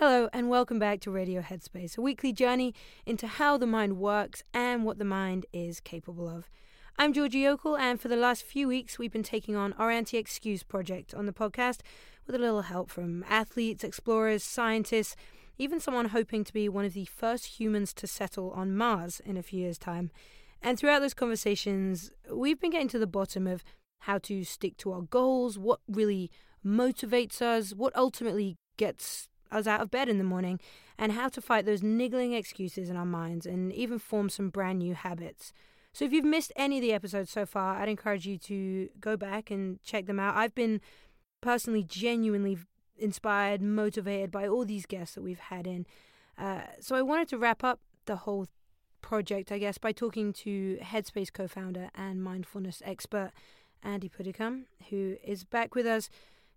Hello, and welcome back to Radio Headspace, a weekly journey into how the mind works and what the mind is capable of. I'm Georgie Okell, and for the last few weeks, we've been taking on our anti excuse project on the podcast with a little help from athletes, explorers, scientists, even someone hoping to be one of the first humans to settle on Mars in a few years' time. And throughout those conversations, we've been getting to the bottom of how to stick to our goals, what really motivates us, what ultimately gets us out of bed in the morning, and how to fight those niggling excuses in our minds and even form some brand new habits. So, if you've missed any of the episodes so far, I'd encourage you to go back and check them out. I've been personally genuinely inspired, motivated by all these guests that we've had in. Uh, so, I wanted to wrap up the whole project, I guess, by talking to Headspace co founder and mindfulness expert Andy Puddicombe, who is back with us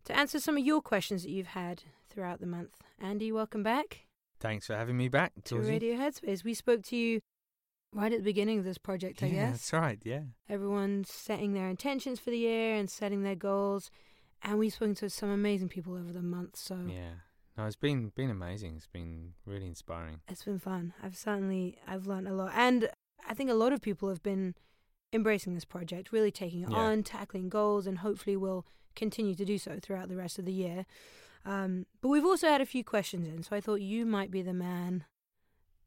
to answer some of your questions that you've had throughout the month. Andy, welcome back. Thanks for having me back, to. Radio Headspace. We spoke to you right at the beginning of this project, I yeah, guess. That's right, yeah. Everyone's setting their intentions for the year and setting their goals. And we've spoken to some amazing people over the month. So Yeah. No, it's been been amazing. It's been really inspiring. It's been fun. I've certainly I've learned a lot. And I think a lot of people have been embracing this project, really taking it Yeah. on, tackling goals, and hopefully will continue to do so throughout the rest of the year. Um, but we've also had a few questions in, so I thought you might be the man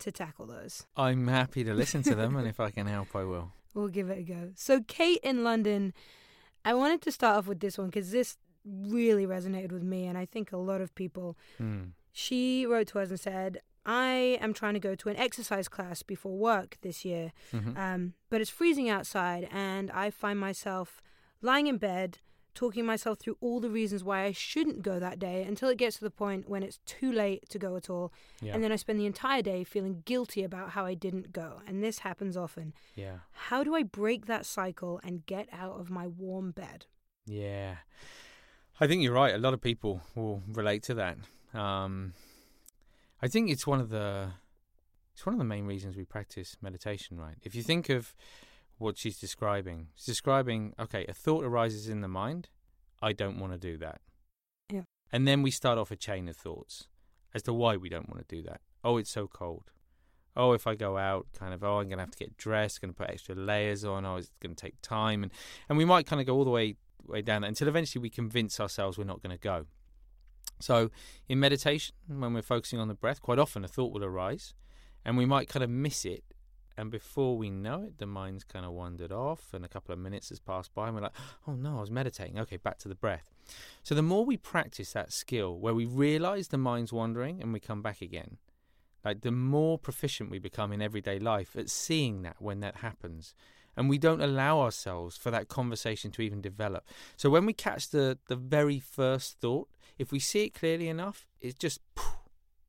to tackle those. I'm happy to listen to them, and if I can help, I will. We'll give it a go. So, Kate in London, I wanted to start off with this one because this really resonated with me, and I think a lot of people. Mm. She wrote to us and said, I am trying to go to an exercise class before work this year, hmm um, but it's freezing outside, and I find myself lying in bed, talking myself through all the reasons why I shouldn't go that day until it gets to the point when it's too late to go at all. Yeah. And then I spend the entire day feeling guilty about how I didn't go. And this happens often. yeah. How do I break that cycle and get out of my warm bed? Yeah. I think you're right. A lot of people will relate to that. Um, I think it's one of the it's one of the main reasons we practice meditation, right? If you think of what she's describing, she's describing, okay, a thought arises in the mind. I don't want to do that. Yeah. And then we start off a chain of thoughts as to why we don't want to do that. Oh, it's so cold. Oh, if I go out, kind of, oh, I'm going to have to get dressed, going to put extra layers on. Oh, it's going to take time. And, and we might kind of go all the way, way down that until eventually we convince ourselves we're not going to go. So, in meditation, when we're focusing on the breath, quite often a thought will arise and we might kind of miss it. And before we know it, the mind's kind of wandered off, and a couple of minutes has passed by, and we're like, oh no, I was meditating. Okay, back to the breath. So, the more we practice that skill where we realize the mind's wandering and we come back again, like the more proficient we become in everyday life at seeing that when that happens. And we don't allow ourselves for that conversation to even develop. So, when we catch the, the very first thought, if we see it clearly enough, it just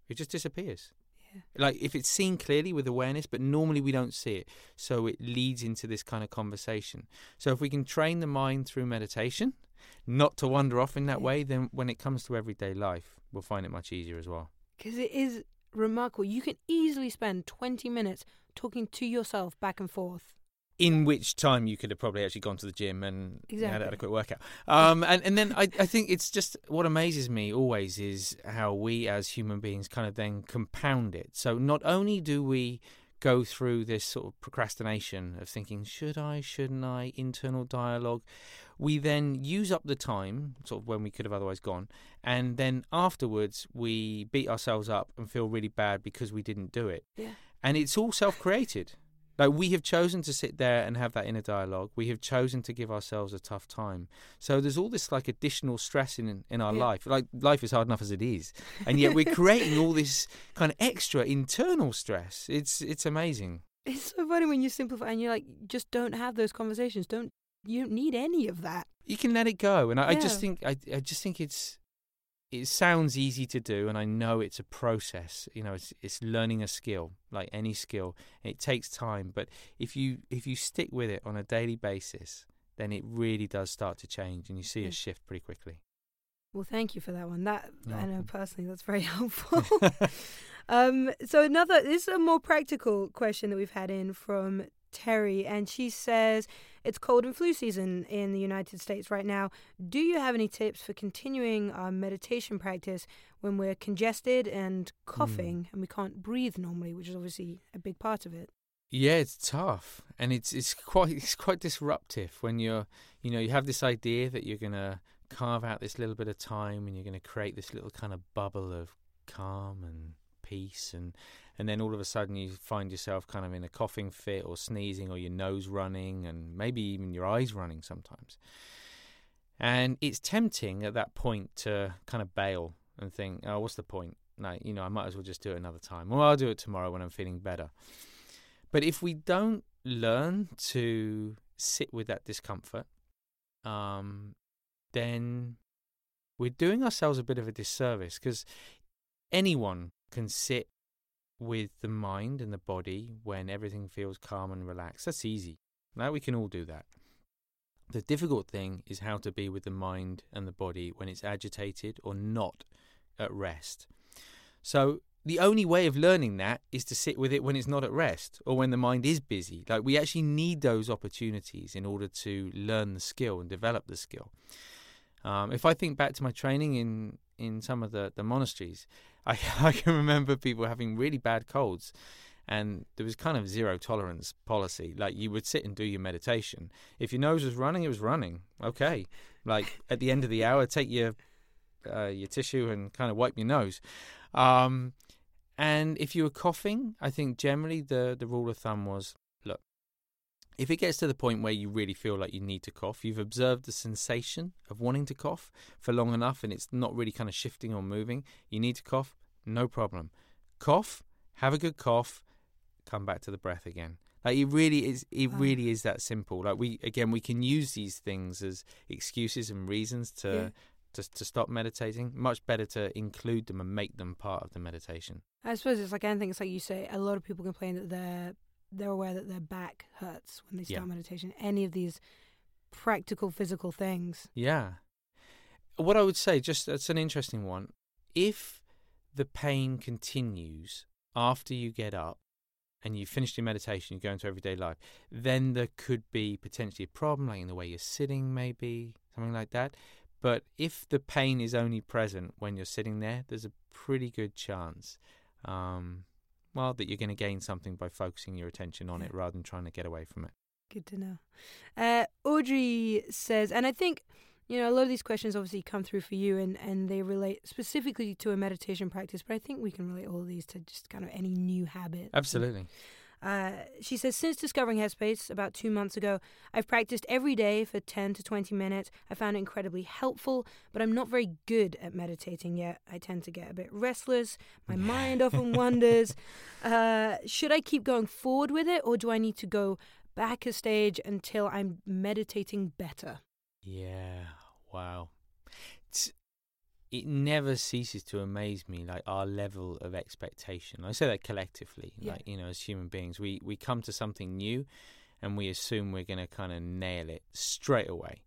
it just disappears. Like if it's seen clearly with awareness, but normally we don't see it, so it leads into this kind of conversation. So if we can train the mind through meditation, not to wander off in that way, then when it comes to everyday life, we'll find it much easier as well. Because it is remarkable. You can easily spend 20 minutes talking to yourself back and forth. In which time you could have probably actually gone to the gym and had Exactly. had a quick workout. Um, and, and then I, I think it's just what amazes me always is how we as human beings kind of then compound it. So not only do we go through this sort of procrastination of thinking, should I, shouldn't I, internal dialogue, we then use up the time, sort of when we could have otherwise gone, and then afterwards we beat ourselves up and feel really bad because we didn't do it. Yeah. And it's all self created. Like we have chosen to sit there and have that inner dialogue. We have chosen to give ourselves a tough time. So there's all this like additional stress in in our Yeah. life. Like life is hard enough as it is, and yet we're creating all this kind of extra internal stress. It's it's amazing. It's so funny when you simplify and you're like, just don't have those conversations. Don't you don't need any of that. You can let it go, and I, I just think I I just think it's it sounds easy to do, and I know it's a process. You know, it's it's learning a skill, like any skill. It takes time, but if you if you stick with it on a daily basis, then it really does start to change, and you see a shift pretty quickly. Well, thank you for that one. That I know personally that's very helpful. um, so another this is a more practical question that we've had in from Terry, and she says, It's cold and flu season in the United States right now. Do you have any tips for continuing our meditation practice when we're congested and coughing Mm. and we can't breathe normally, which is obviously a big part of it? Yeah, it's tough, and it's it's quite it's quite disruptive when you're you know you have this idea that you're gonna carve out this little bit of time and you're gonna create this little kind of bubble of calm and peace and and then all of a sudden you find yourself kind of in a coughing fit or sneezing or your nose running and maybe even your eyes running sometimes. And it's tempting at that point to kind of bail and think, oh, what's the point? No, you know, I might as well just do it another time. Or I'll do it tomorrow when I'm feeling better. But if we don't learn to sit with that discomfort, um, then we're doing ourselves a bit of a disservice because anyone can sit with the mind and the body when everything feels calm and relaxed. That's easy. Now we can all do that. The difficult thing is how to be with the mind and the body when it's agitated or not at rest. So the only way of learning that is to sit with it when it's not at rest or when the mind is busy. Like we actually need those opportunities in order to learn the skill and develop the skill. Um, if I think back to my training in in some of the, the monasteries, I, I can remember people having really bad colds, and there was kind of zero tolerance policy. Like you would sit and do your meditation. If your nose was running, it was running. Okay, like at the end of the hour, take your uh, your tissue and kind of wipe your nose. Um, and if you were coughing, I think generally the, the rule of thumb was if it gets to the point where you really feel like you need to cough, you've observed the sensation of wanting to cough for long enough and it's not really kind of shifting or moving, you need to cough, no problem. Cough, have a good cough, come back to the breath again. Like it really is it really is that simple. Like we again we can use these things as excuses and reasons to Yeah. to, to stop meditating. Much better to include them and make them part of the meditation. I suppose it's like anything. It's like you say. A lot of people complain that they're they're aware that their back hurts when they start Yeah. meditation. Any of these practical physical things. Yeah. What I would say, just that's an interesting one. If the pain continues after you get up and you've finished your meditation, you go into everyday life, then there could be potentially a problem, like in the way you're sitting, maybe something like that. But if the pain is only present when you're sitting there, there's a pretty good chance, um, well, that you're going to gain something by focusing your attention on it rather than trying to get away from it. Good to know. Uh, Audrey says, and I think you know a lot of these questions obviously come through for you, and and they relate specifically to a meditation practice. But I think we can relate all of these to just kind of any new habit. Absolutely. Uh, she says, since discovering Headspace about two months ago, I've practiced every day for 10 to 20 minutes. I found it incredibly helpful, but I'm not very good at meditating yet. I tend to get a bit restless. My mind often wanders. Uh, should I keep going forward with it, or do I need to go back a stage until I'm meditating better? Yeah, wow. It never ceases to amaze me, like our level of expectation. I say that collectively, Yeah. like you know, as human beings, we we come to something new, and we assume we're going to kind of nail it straight away.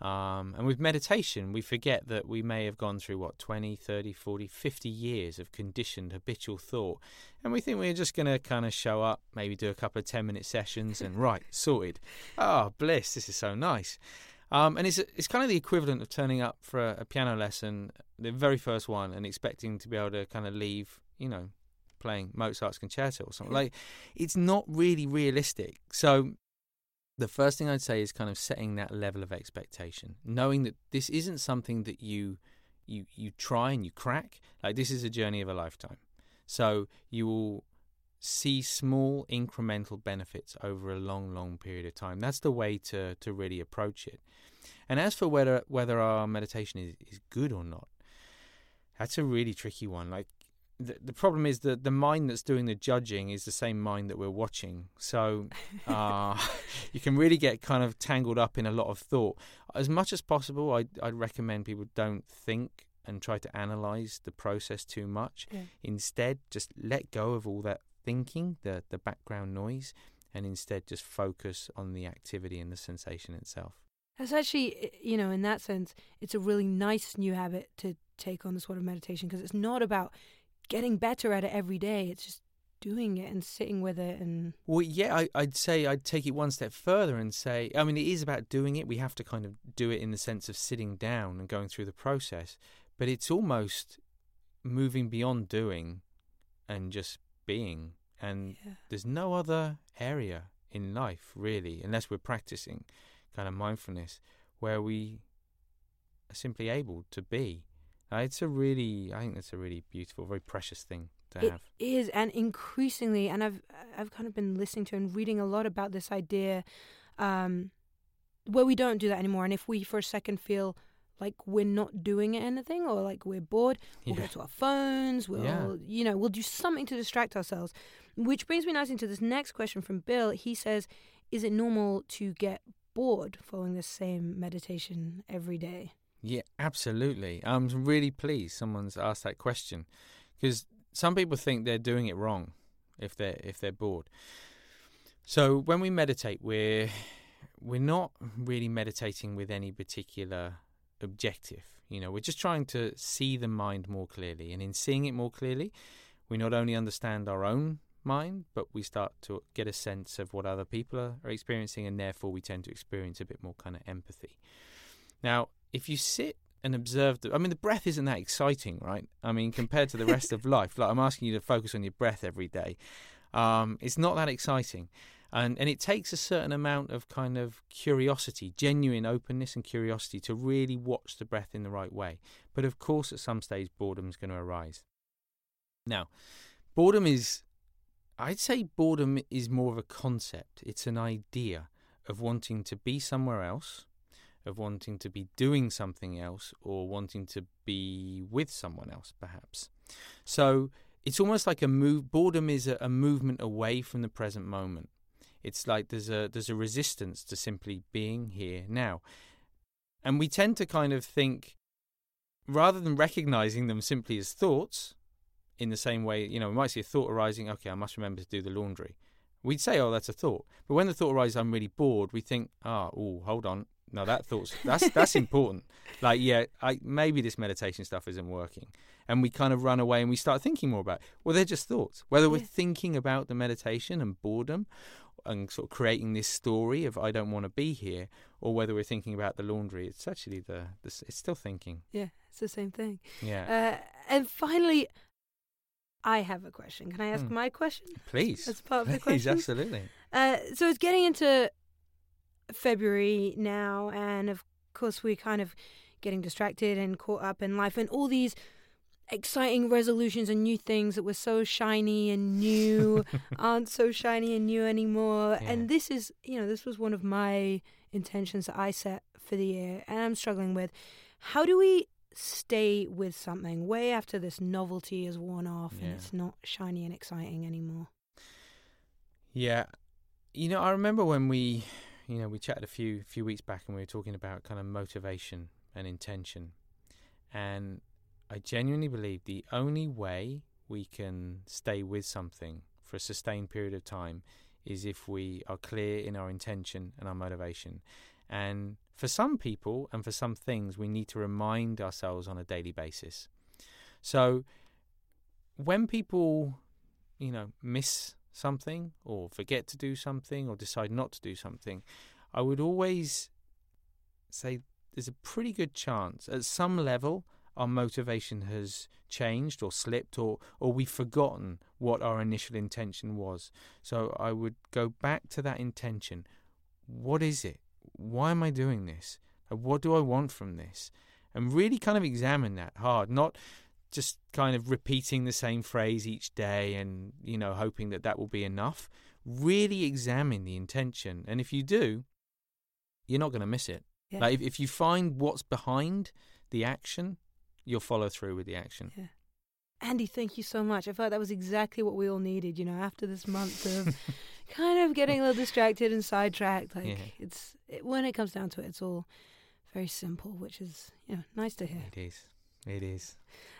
Um, and with meditation, we forget that we may have gone through what 20, 30, 40, 50 years of conditioned habitual thought. And we think we're just going to kind of show up, maybe do a couple of 10 minute sessions and right, sorted. Oh, bliss, this is so nice. Um, and it's it's kind of the equivalent of turning up for a, a piano lesson, the very first one, and expecting to be able to kind of leave, you know, playing Mozart's concerto or something. Like, it's not really realistic. So, the first thing I'd say is kind of setting that level of expectation, knowing that this isn't something that you you you try and you crack. Like, this is a journey of a lifetime. So you will see small incremental benefits over a long, long period of time. That's the way to to really approach it. And as for whether whether our meditation is, is good or not, that's a really tricky one. Like the, the problem is that the mind that's doing the judging is the same mind that we're watching. So uh, you can really get kind of tangled up in a lot of thought. As much as possible, I'd, I'd recommend people don't think and try to analyze the process too much. Yeah. Instead, just let go of all that thinking, the the background noise, and instead just focus on the activity and the sensation itself. That's actually, you know, in that sense, it's a really nice new habit to take on the sort of meditation because it's not about getting better at it every day. It's just doing it and sitting with it and Well, yeah, I, I'd say I'd take it one step further and say, I mean, it is about doing it. We have to kind of do it in the sense of sitting down and going through the process, but it's almost moving beyond doing and just being. And yeah. there's no other area in life, really, unless we're practicing kind of mindfulness, where we are simply able to be. Uh, it's a really, I think that's a really beautiful, very precious thing to It have. is, and increasingly, and I've I've kind of been listening to and reading a lot about this idea, um, where we don't do that anymore. And if we for a second feel like we're not doing anything or like we're bored, we'll Yeah. go to our phones. We'll Yeah. you know we'll do something to distract ourselves. Which brings me nicely into this next question from Bill. He says, "Is it normal to get bored following the same meditation every day?" Yeah, absolutely. I'm really pleased someone's asked that question because some people think they're doing it wrong if they're if they're bored. So when we meditate, we're we're not really meditating with any particular objective. You know, we're just trying to see the mind more clearly, and in seeing it more clearly, we not only understand our own mind, but we start to get a sense of what other people are, are experiencing, and therefore we tend to experience a bit more kind of empathy. Now, if you sit and observe the, I mean, the breath isn't that exciting, right? I mean, compared to the rest of life, like I'm asking you to focus on your breath every day. Um, it's not that exciting. And, and it takes a certain amount of kind of curiosity, genuine openness and curiosity to really watch the breath in the right way. But of course, at some stage, boredom is going to arise. Now, boredom is, I'd say boredom is more of a concept. It's an idea of wanting to be somewhere else, of wanting to be doing something else, or wanting to be with someone else, perhaps. So it's almost like a move. Boredom is a, a movement away from the present moment. It's like there's a there's a resistance to simply being here now, and we tend to kind of think, rather than recognizing them simply as thoughts, in the same way, you know, we might see a thought arising. Okay, I must remember to do the laundry. We'd say, oh, that's a thought. But when the thought arises, I'm really bored. We think, ah, oh, hold on. No, that thought's that's that's important. Like, yeah, I maybe this meditation stuff isn't working, and we kind of run away and we start thinking more about. It. Well, they're just thoughts. Whether we're thinking about the meditation and boredom, and sort of creating this story of I don't want to be here, or whether we're thinking about the laundry, it's actually the, the it's still thinking. Yeah, it's the same thing. Yeah, Uh, and finally, I have a question. Can I ask Hmm. my question? please. As part of the Please, question. absolutely. Uh, so it's getting into February now, and of course we're kind of getting distracted and caught up in life, and all these exciting resolutions and new things that were so shiny and new aren't so shiny and new anymore. Yeah. And this is, you know, this was one of my intentions that I set for the year, and I'm struggling with. How do we stay with something way after this novelty is worn off and it's not shiny and exciting anymore? Yeah, you know, I remember when we, you know, we chatted a few few weeks back and we were talking about kind of motivation and intention, and I genuinely believe the only way we can stay with something for a sustained period of time is if we are clear in our intention and our motivation. And for some people and for some things, we need to remind ourselves on a daily basis. So when people, you know, miss something or forget to do something or decide not to do something, I would always say there's a pretty good chance at some level our motivation has changed or slipped or or we've forgotten what our initial intention was. So I would go back to that intention. What is it? Why am I doing this? What do I want from this? And really kind of examine that hard, not just kind of repeating the same phrase each day and you know hoping that that will be enough really examine the intention and if you do you're not going to miss it Yeah. like if, if you find what's behind the action you'll follow through with the action Yeah. Andy, thank you so much. I felt that was exactly what we all needed, you know, after this month of kind of getting a little distracted and sidetracked. Like Yeah. it's it, when it comes down to it, it's all very simple, which is you know nice to hear. it is it is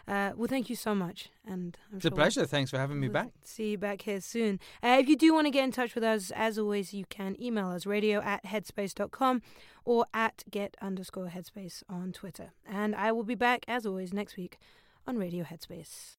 Uh, well, thank you so much, and I'm it's a sure pleasure thanks for having me we'll back See you back here soon. Uh, if you do want to get in touch with us, as always, you can email us radio at headspace.com or at get underscore headspace on Twitter. And I will be back, as always, next week on Radio Headspace.